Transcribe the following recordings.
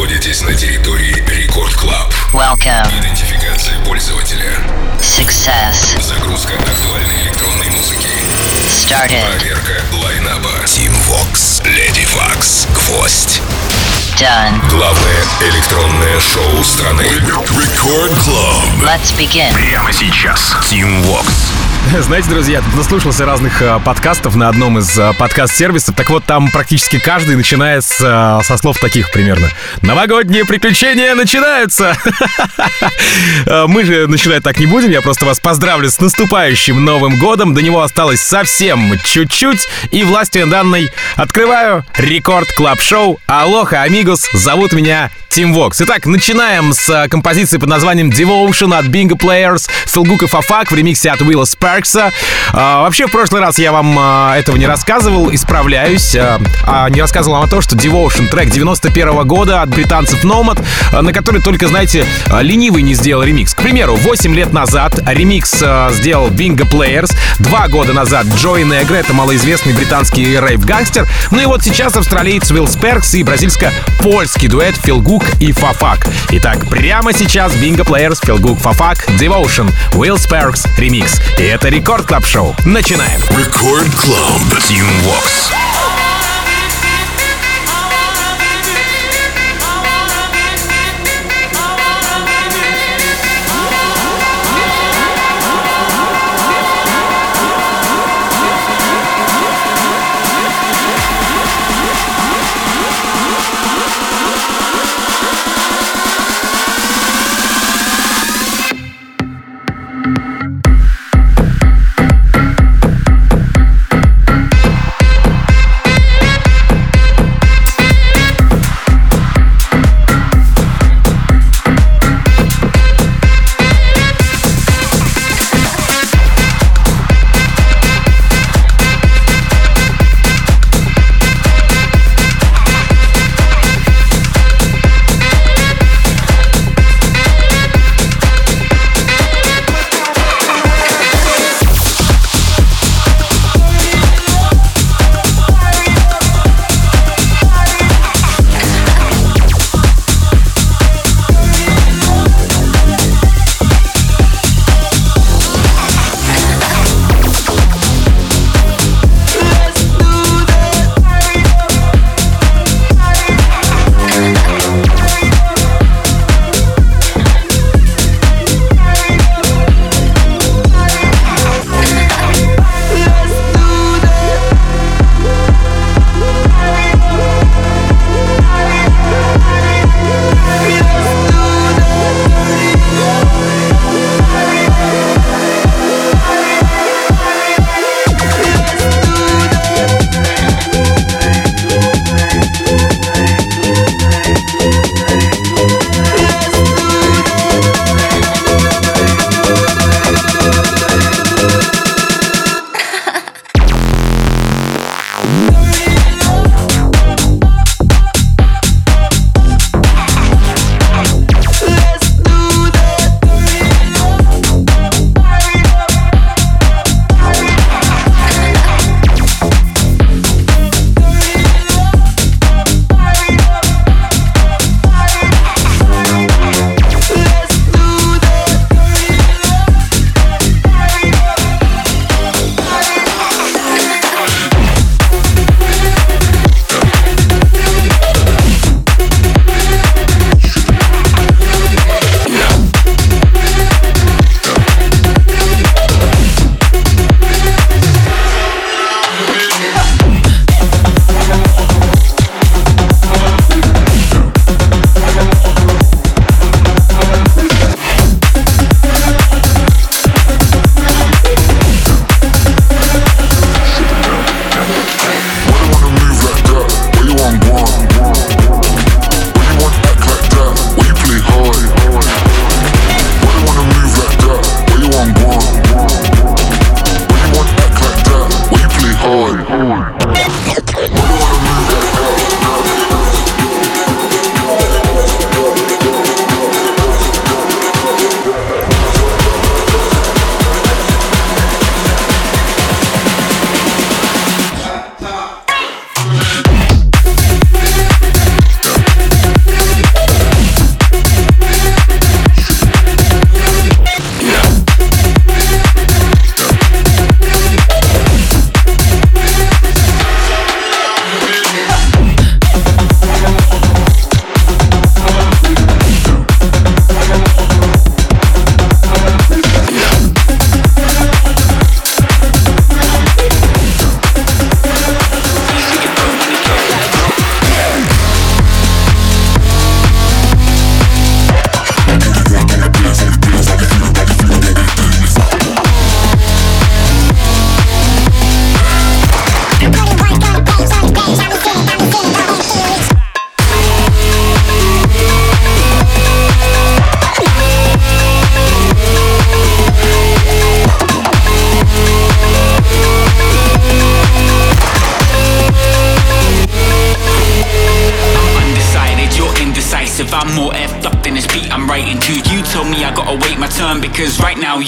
находитесь на территории Record Club. Welcome. Идентификация пользователя. Success. Загрузка актуальной электронной музыки. Started. Проверка line-up а. Tim Vox, Lady Vox, Гвоздь. Done. Главное электронное шоу страны. Record Club. Let's begin. Прямо сейчас. Tim Vox. Знаете, друзья, наслушался разных э, подкастов на одном из э, подкаст-сервисов. Так вот, там практически каждый начинает с, э, со слов таких примерно. Новогодние приключения начинаются! Мы же начинать так не будем. Я просто вас поздравлю с наступающим Новым годом. До него осталось совсем чуть-чуть. И властью данной открываю рекорд клаб шоу Алоха, амигос. Зовут меня Тим Вокс. Итак, начинаем с композиции под названием Devotion от Bingo Players, Филгук и Фафак в ремиксе от Уилла Спаркса. А, вообще, в прошлый раз я вам а, этого не рассказывал, исправляюсь. А, а не рассказывал вам о том, что Devotion трек 91 года от британцев Nomad, а, на который только, знаете, а, ленивый не сделал ремикс. К примеру, 8 лет назад ремикс а, сделал Bingo Players, два года назад Joey Negro, это малоизвестный британский рейв-гангстер, ну и вот сейчас австралиец Will Sparks и бразильско-польский дуэт Felguk и Fafaq. Итак, прямо сейчас Bingo Players, Felguk, Fafaq, Devotion, Will Sparks, ремикс. И это Record Club Шоу. Начинаем. Record Club. Tim Vox.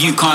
you can't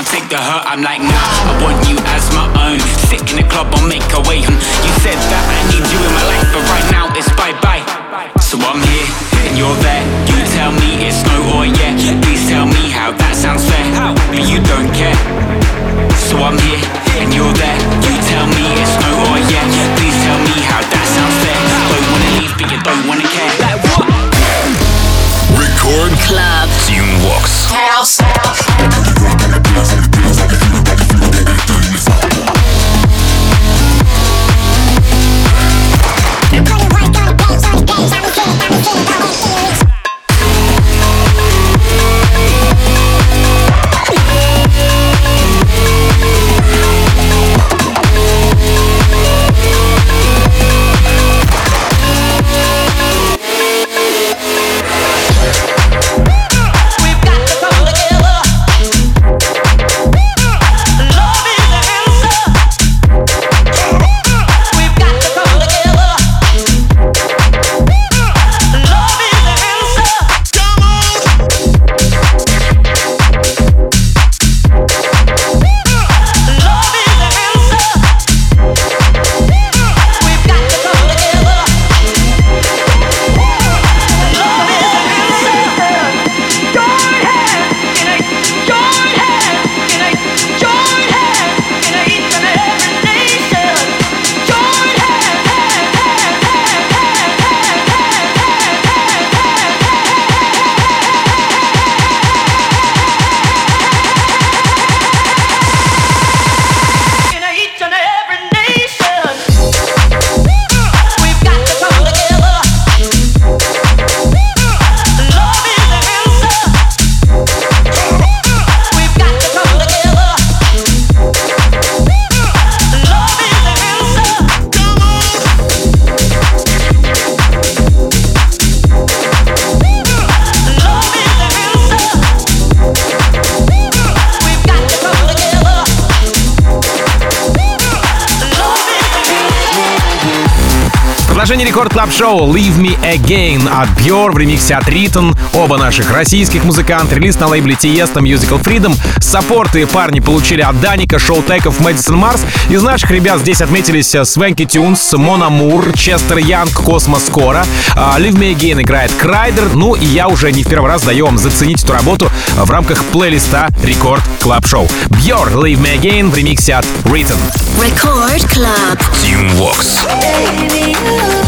Вечерний рекорд клаб шоу Leave Me Again от Björn в ремиксе от Ритон. Оба наших российских музыкант. Релиз на лейбле Tiesto Musical Freedom. Саппорты парни получили от Даника, шоу теков Мэдисон Марс. Из наших ребят здесь отметились э, Свенки Тюнс, Мона Мур, Честер Янг, Космос Скоро. А, Leave Me Again играет Крайдер. Ну и я уже не в первый раз даю вам заценить эту работу в рамках плейлиста Рекорд Клаб Шоу. Björn Leave Me Again в ремиксе от Ритон. Record Club. Team Vox. Baby, you.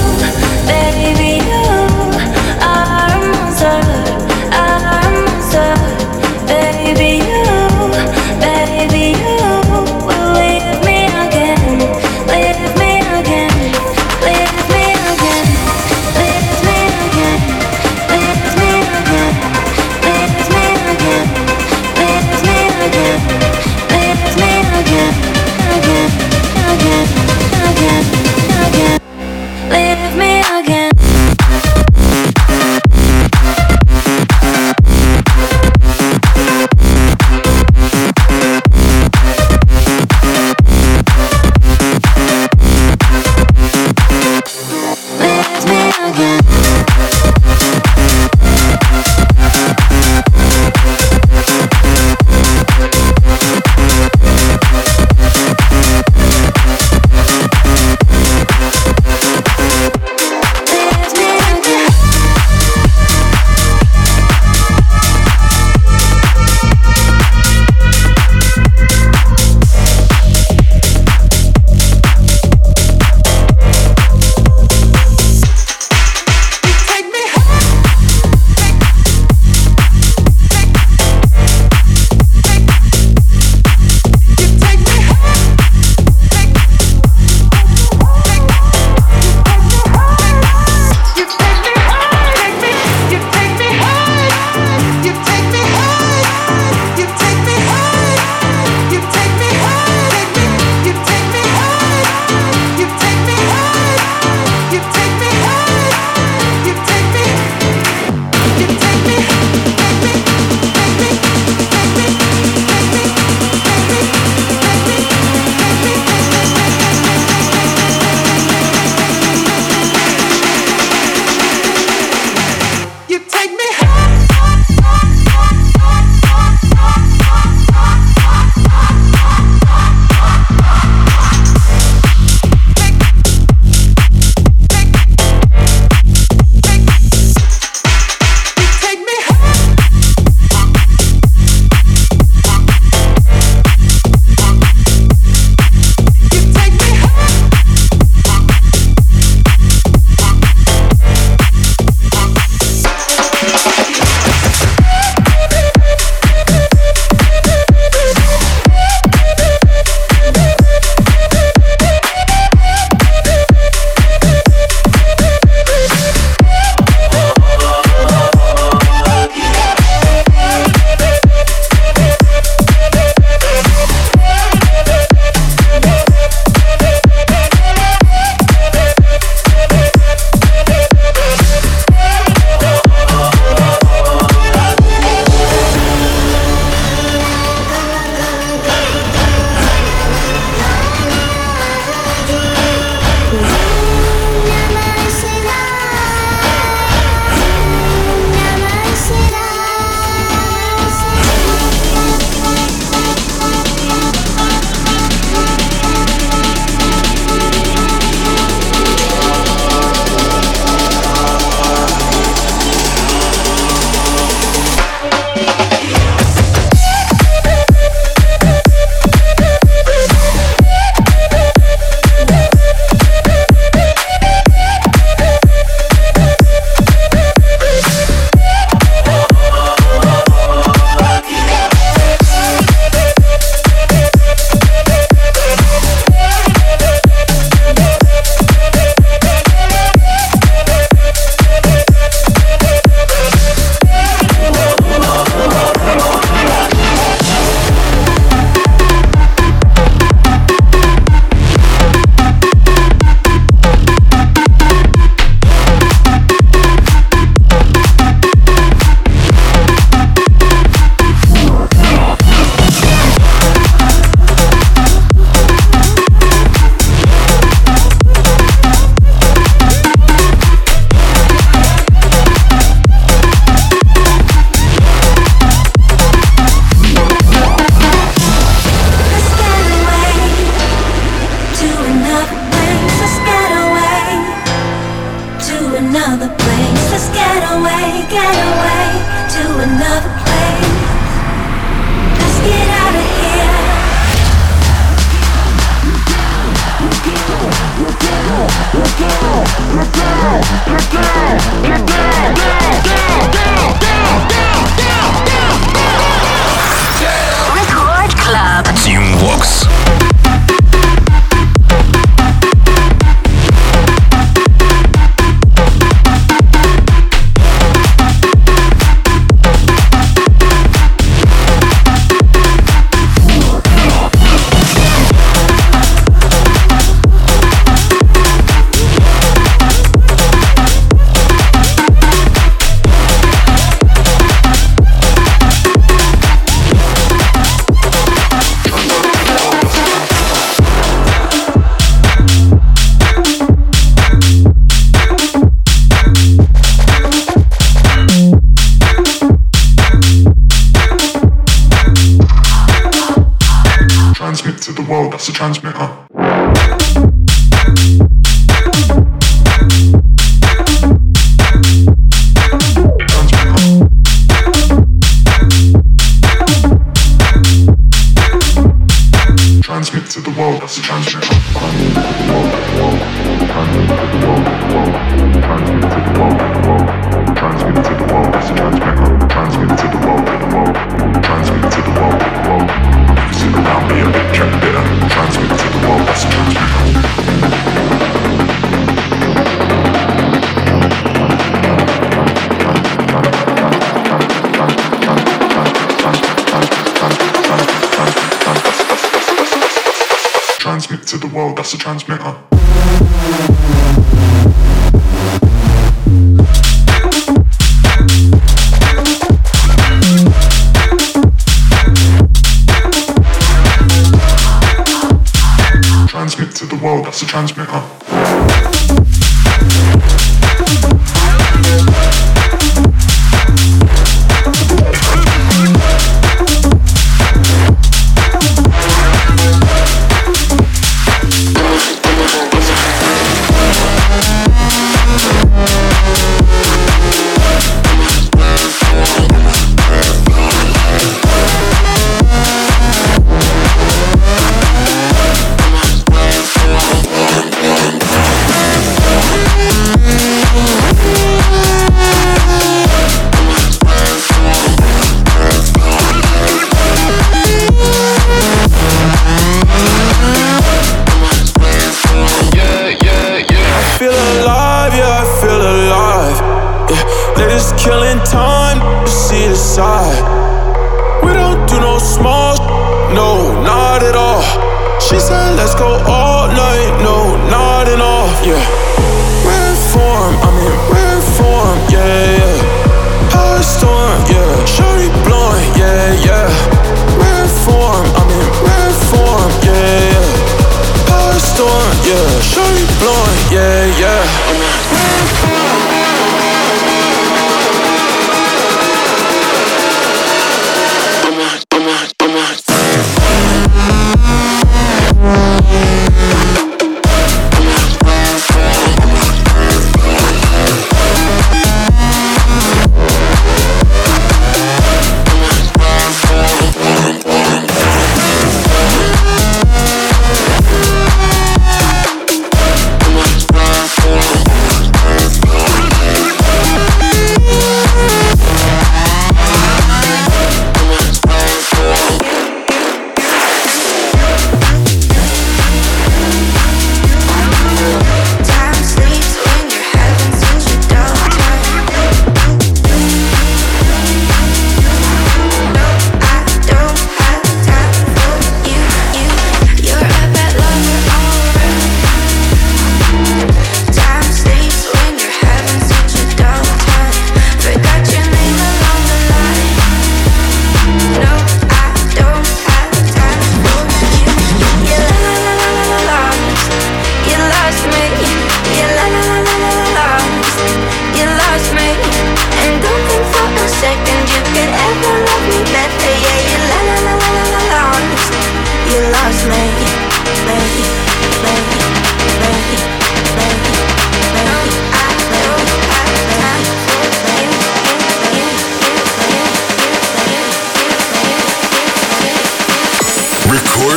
that's the transmitter. Transmit to the world, that's the transmitter.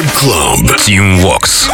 Club Team Vox.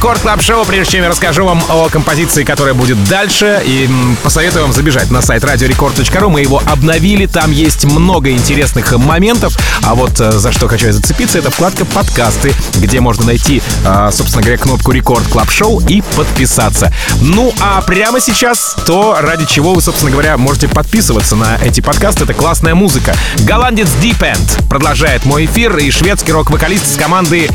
Record Club Шоу. Прежде чем я расскажу вам о композиции, которая будет дальше, и посоветую вам забежать на сайт radiorecord.ru. Мы его обновили, там есть много интересных моментов. А вот э, за что хочу я зацепиться, это вкладка «Подкасты», где можно найти, э, собственно говоря, кнопку «Record Club Шоу» и подписаться. Ну, а прямо сейчас то, ради чего вы, собственно говоря, можете подписываться на эти подкасты, это классная музыка. Голландец Deep End продолжает мой эфир, и шведский рок-вокалист с команды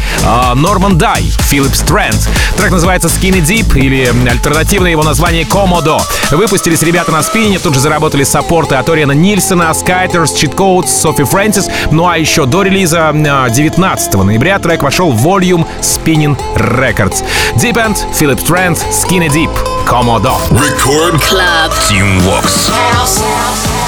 Норман Дай, Филипп Стрэнд. Трек называется Skinny Deep, или альтернативное его название Komodo. Выпустились ребята на спине, тут же заработали саппорты от Ориана Нильсона, Skyters, Cheat Codes, Софи Фрэнсис. Ну а еще до релиза э, 19 ноября трек вошел в Volume Spinning Records. Deep End, Филипп Стрэнд, Skinny Deep, Komodo. Record Club. Team Vox. Another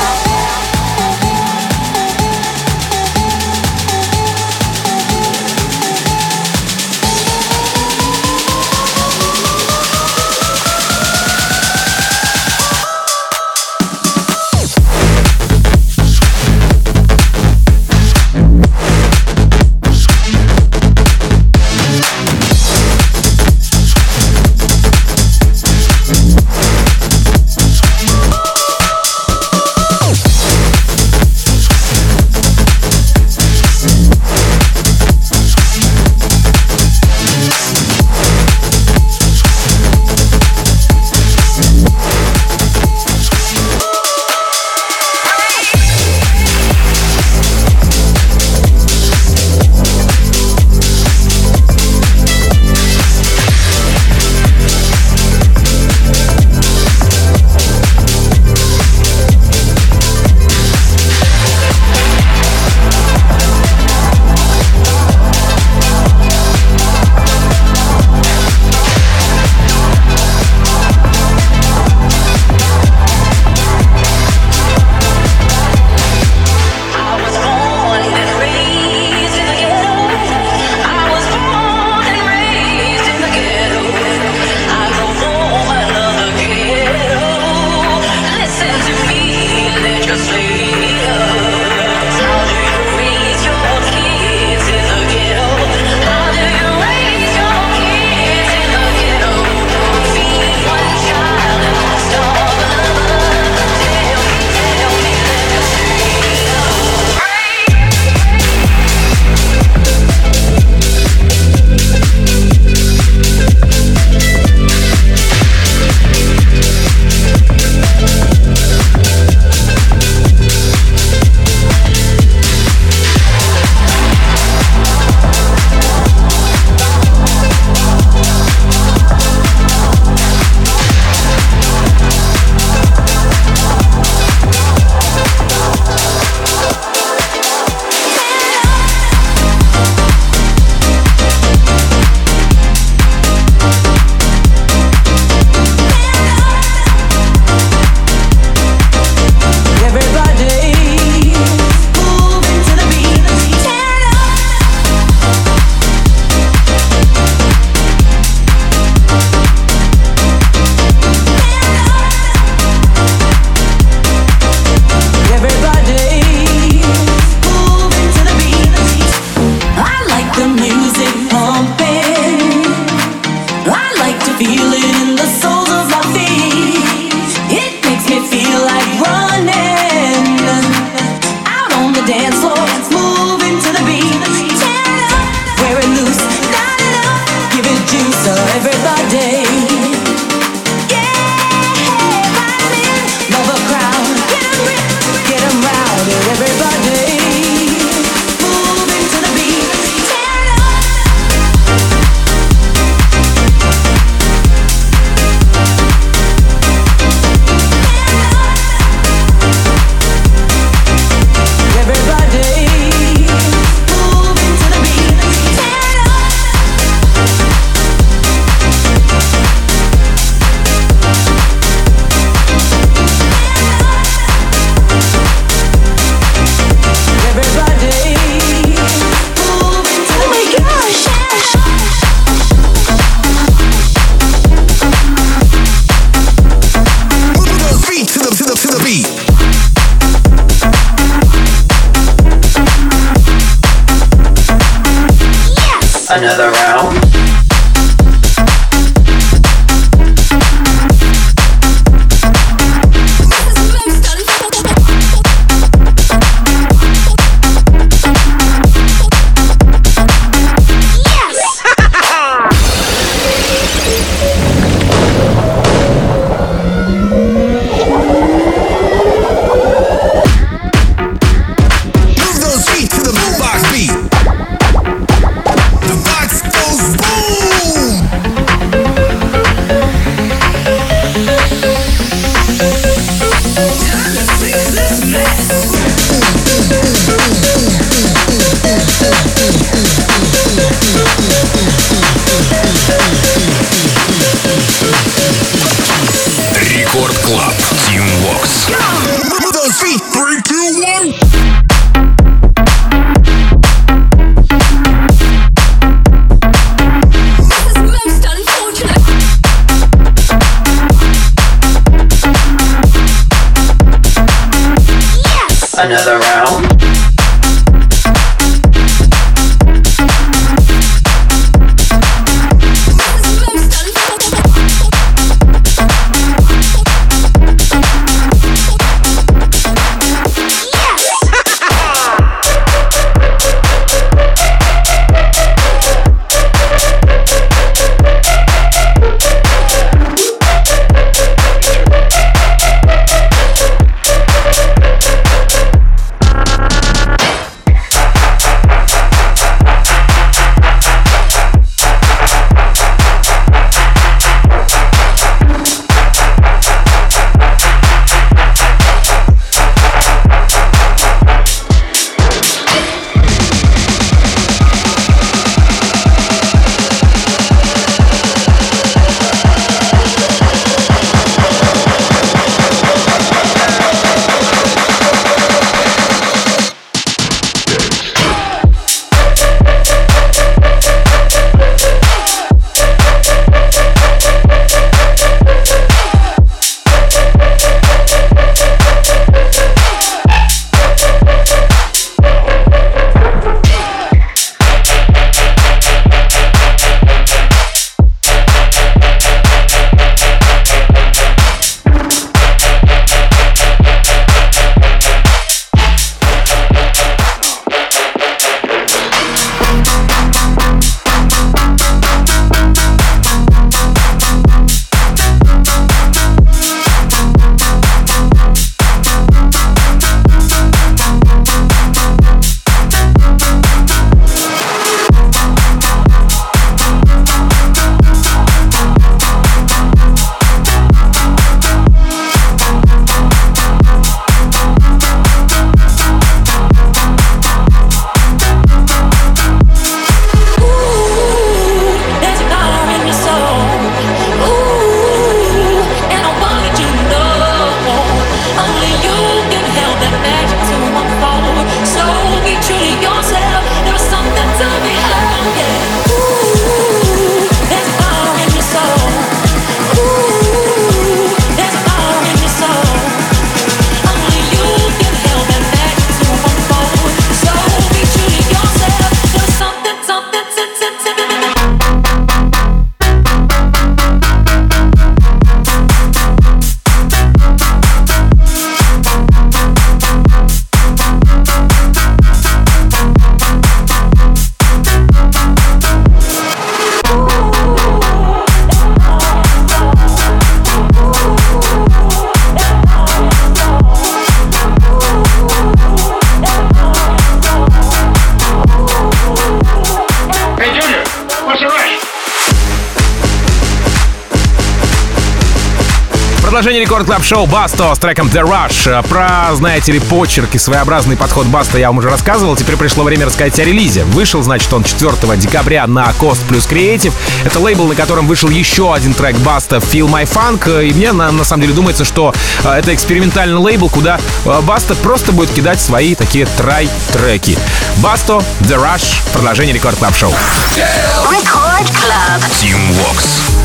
Сегодня Record Club Show Basto с треком The Rush. А про, знаете ли, почерк и своеобразный подход Basto я вам уже рассказывал. Теперь пришло время рассказать о релизе. Вышел, значит, он 4 декабря на Cost Plus Creative. Это лейбл, на котором вышел еще один трек Basto Feel My Funk. И мне, на, на самом деле, думается, что э, это экспериментальный лейбл, куда э, Basto просто будет кидать свои такие try-треки. Basto, The Rush, продолжение Record Club Show. Record Club. Team Vox.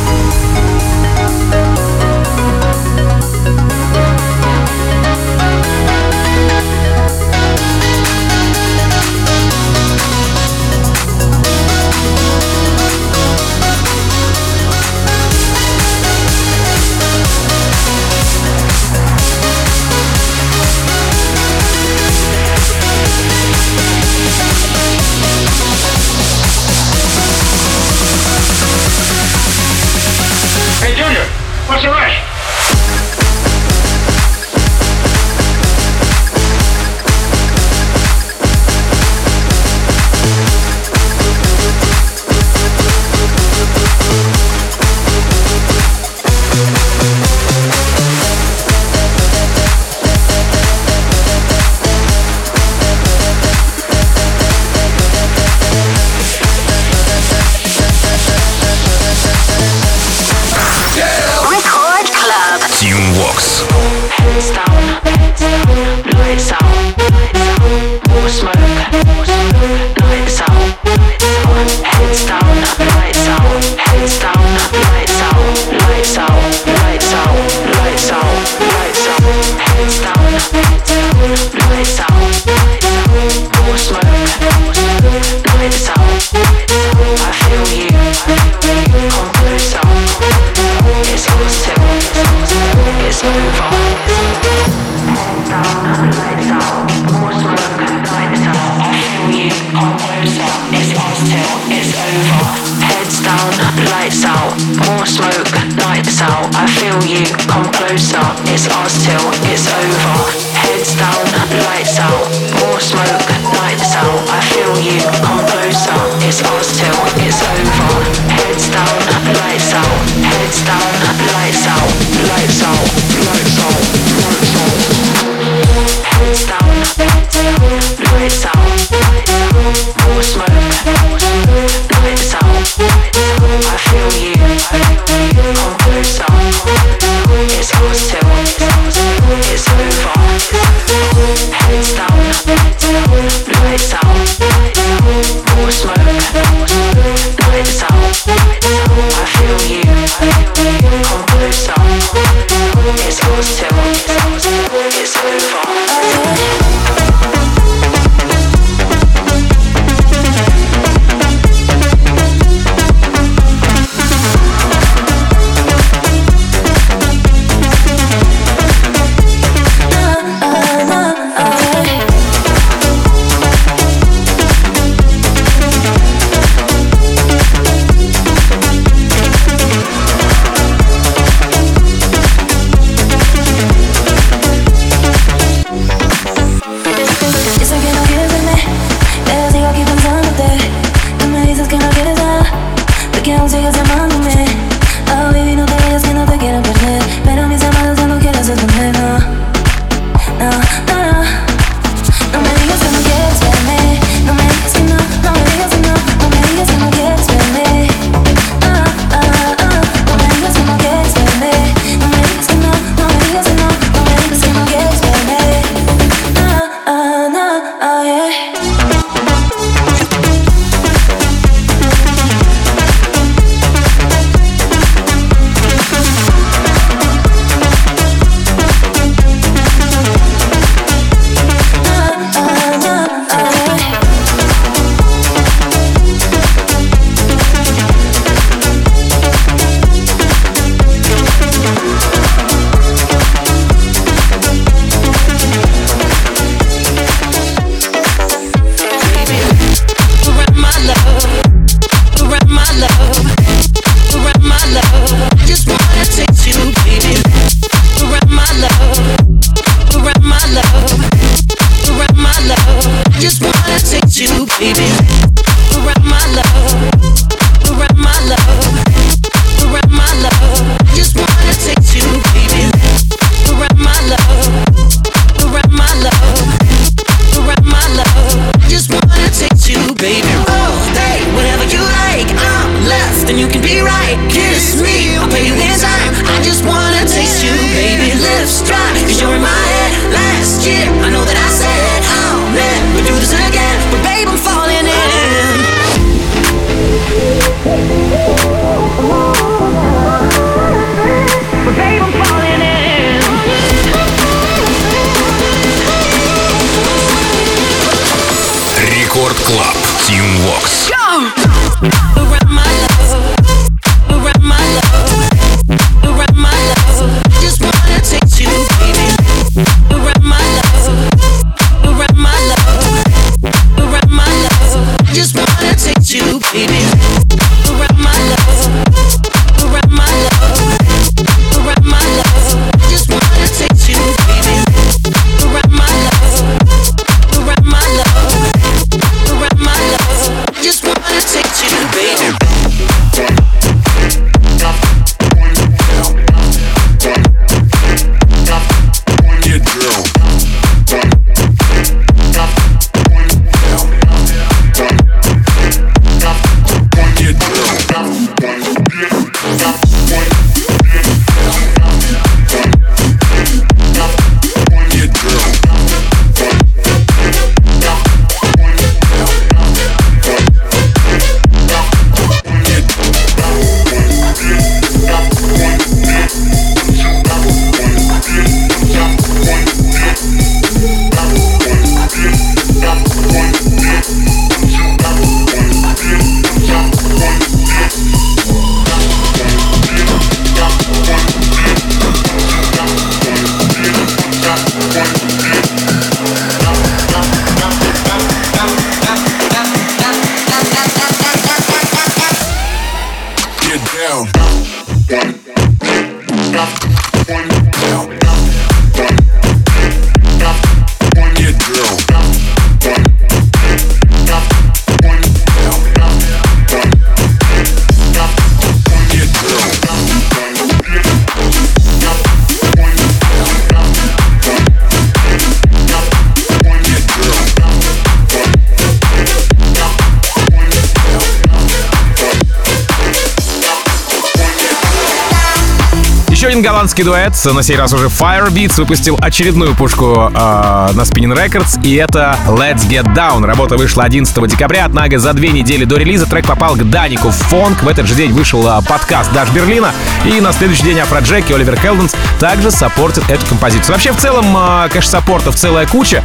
Голландский дуэт, на сей раз уже Firebeats, выпустил очередную пушку э, на Spinnin' Records, и это Let's Get Down. Работа вышла 11 декабря, однако за две недели до релиза трек попал к Dannic у в Fonk. В этот же день вышел э, подкаст Dash Berlin а, и на следующий день Afrojack и Oliver Heldens также support ят эту композицию. Вообще, в целом, э, конечно, support ов целая куча,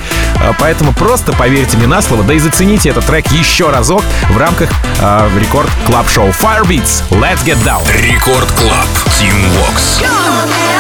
поэтому просто поверьте мне на слово, да и зацените этот трек еще разок в рамках э, Record Club Show Firebeats. Let's Get Down. Record Club. Team Vox. Stop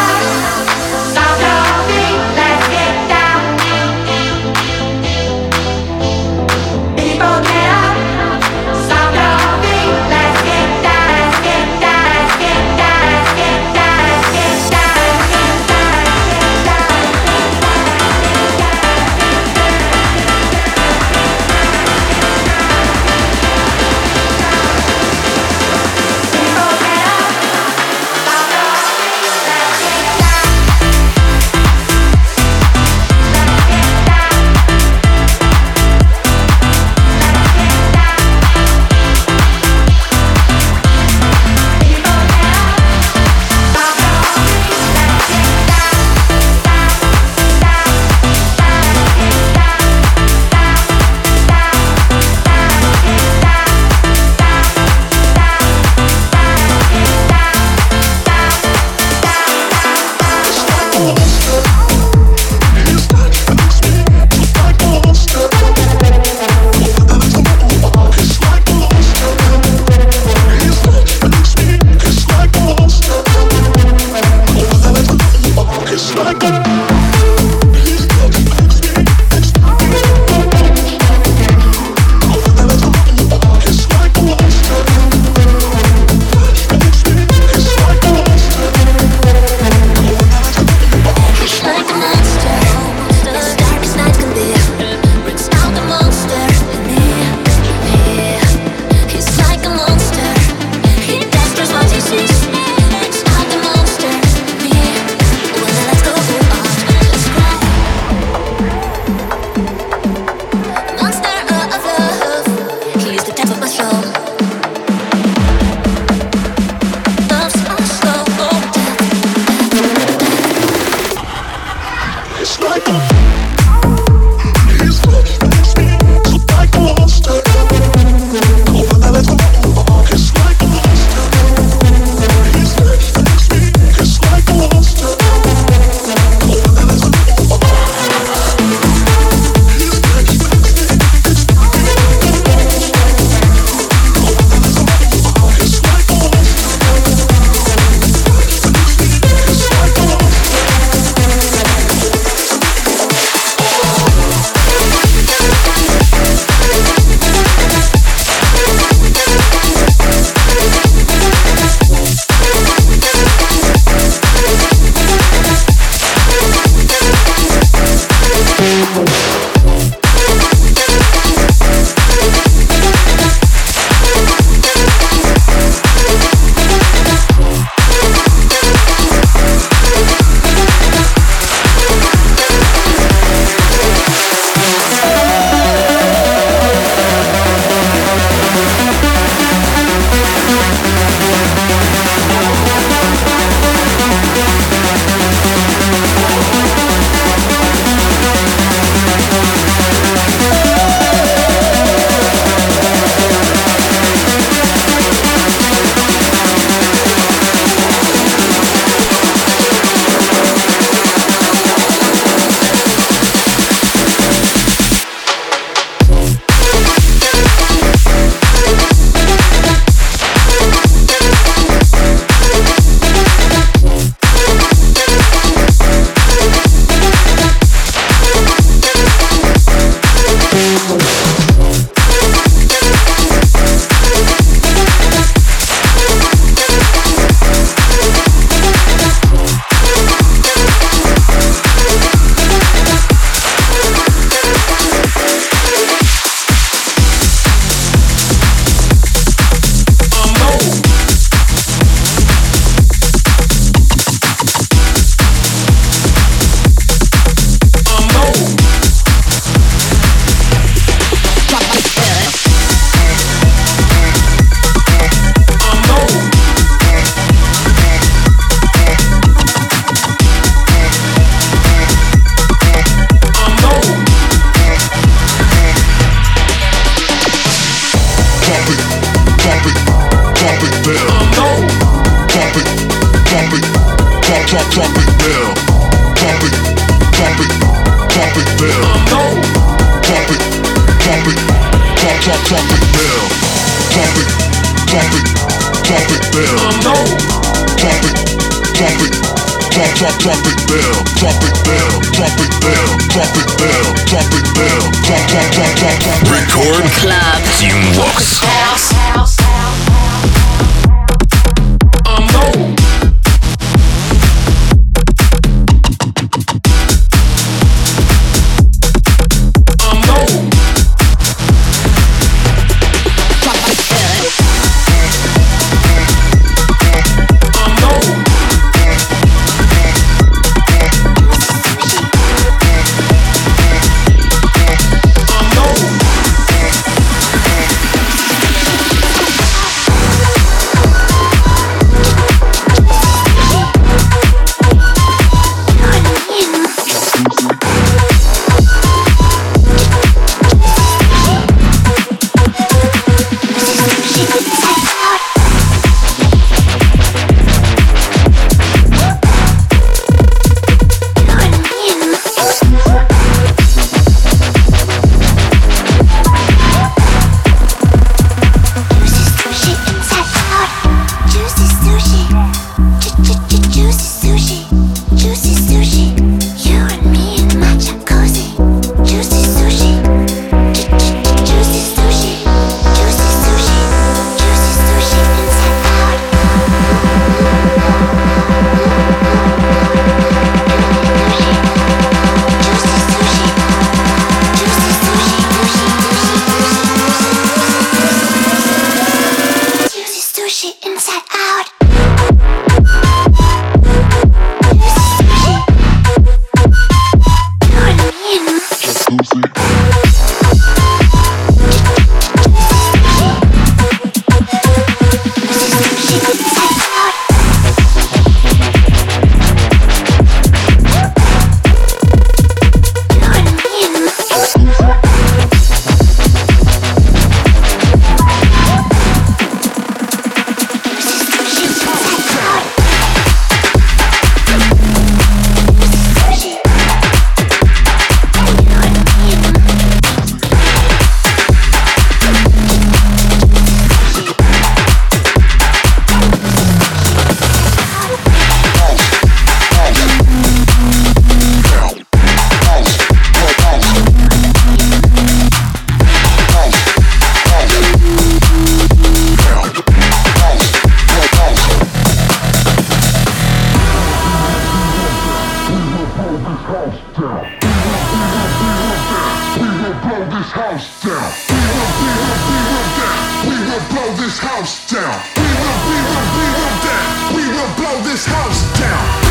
blow this house down.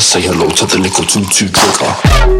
Say hello to the little two trigger.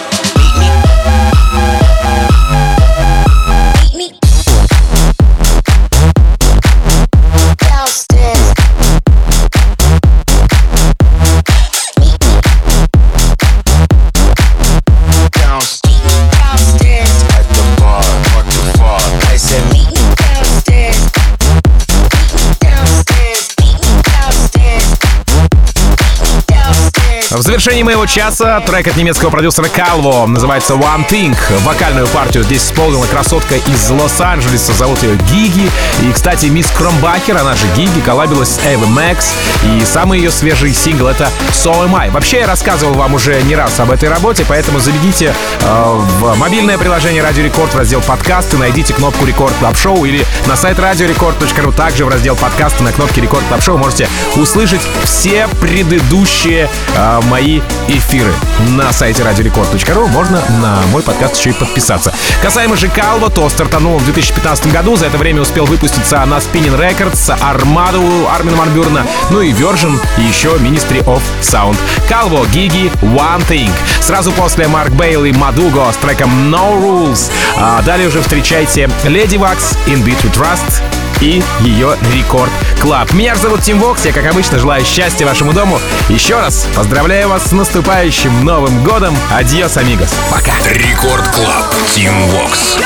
В завершении моего часа трек от немецкого продюсера Calvo называется One Thing. Вокальную партию здесь исполнила красотка из Лос-Анджелеса, зовут ее Gigi. И, кстати, мисс Кромбахер, она же Gigi, collab илась с Ava Max. И самый ее свежий сингл — это So Am I. Вообще, я рассказывал вам уже не раз об этой работе, поэтому зайдите э, в мобильное приложение Радио Рекорд в раздел подкасты, найдите кнопку Record Club Show или на сайт радиорекорд.ру. Также в раздел подкасты на кнопке Record Club Show можете услышать все предыдущие э, мои эфиры. На сайте радиорекорд.ру можно на мой подкаст еще и подписаться. Касаемо же Калва, то стартанул в 2015 году. За это время успел выпуститься на Spinning Records, Армаду Армина Ван Бюрна, ну и Virgin, и еще Ministry of Sound. Калво, Гиги, One Thing. Сразу после Марк Бейл и Мадуго с треком No Rules. А далее уже встречайте Леди Вакс, In Beat We Trust и ее Рекорд Club. Меня же зовут Тим Вокс, я, как обычно, желаю счастья вашему дому. Еще раз поздравляю вас с наступающим Новым Годом. Adiós, amigos. Пока. Record Club. Тим Вокс.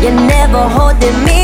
You're never holding me